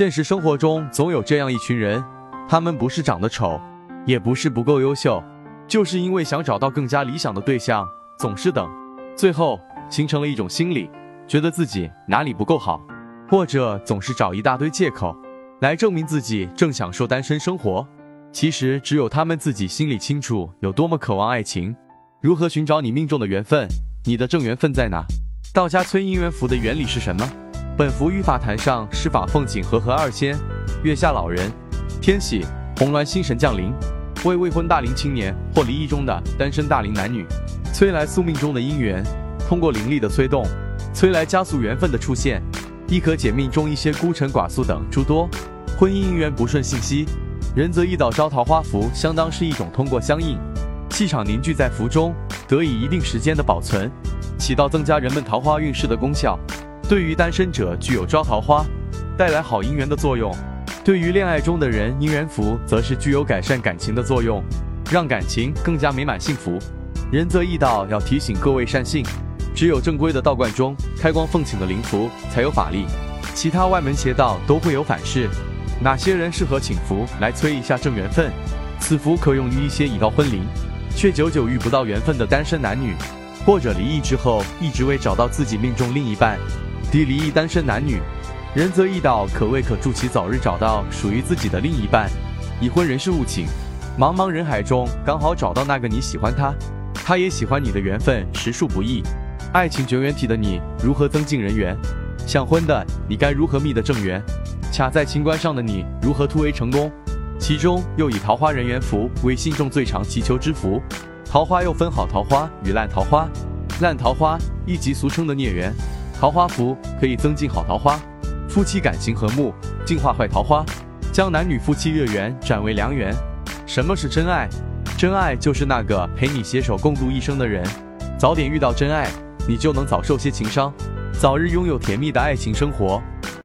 现实生活中总有这样一群人，他们不是长得丑，也不是不够优秀，就是因为想找到更加理想的对象，总是等，最后形成了一种心理，觉得自己哪里不够好，或者总是找一大堆借口来证明自己正享受单身生活。其实只有他们自己心里清楚有多么渴望爱情。如何寻找你命中的缘分？你的正缘分在哪？道家催姻缘符的原理是什么？本符与法坛上施法奉请和合二仙、月下老人、天喜、红鸾星神降临，为未婚大龄青年或离异中的单身大龄男女催来宿命中的姻缘。通过灵力的催动，催来加速缘分的出现，亦可解命中一些孤臣寡宿等诸多婚姻姻缘不顺信息。仁泽易道招桃花符，相当是一种通过相应气场凝聚在符中，得以一定时间的保存，起到增加人们桃花运势的功效。对于单身者具有招桃花、带来好姻缘的作用；对于恋爱中的人，姻缘符则是具有改善感情的作用，让感情更加美满幸福。仁泽易道要提醒各位善信，只有正规的道观中开光奉请的灵符才有法力，其他外门邪道都会有反噬。哪些人适合请符来催一下正缘分？此符可用于一些已到婚龄却久久遇不到缘分的单身男女，或者离异之后一直未找到自己命中另一半。地离异单身男女，仁泽易道可谓可助其早日找到属于自己的另一半。已婚人士勿请。茫茫人海中刚好找到那个你喜欢他，他也喜欢你的缘分，实属不易。爱情绝缘体的你如何增进人缘？想婚的你该如何觅得正缘？卡在情关上的你如何突围成功？其中又以桃花人缘符为信众最常祈求之符。桃花又分好桃花与烂桃花，烂桃花一即俗称的孽缘。桃花符可以增进好桃花，夫妻感情和睦，净化坏桃花，将男女夫妻月圆转为良缘。什么是真爱？真爱就是那个陪你携手共度一生的人。早点遇到真爱，你就能早受些情伤，早日拥有甜蜜的爱情生活。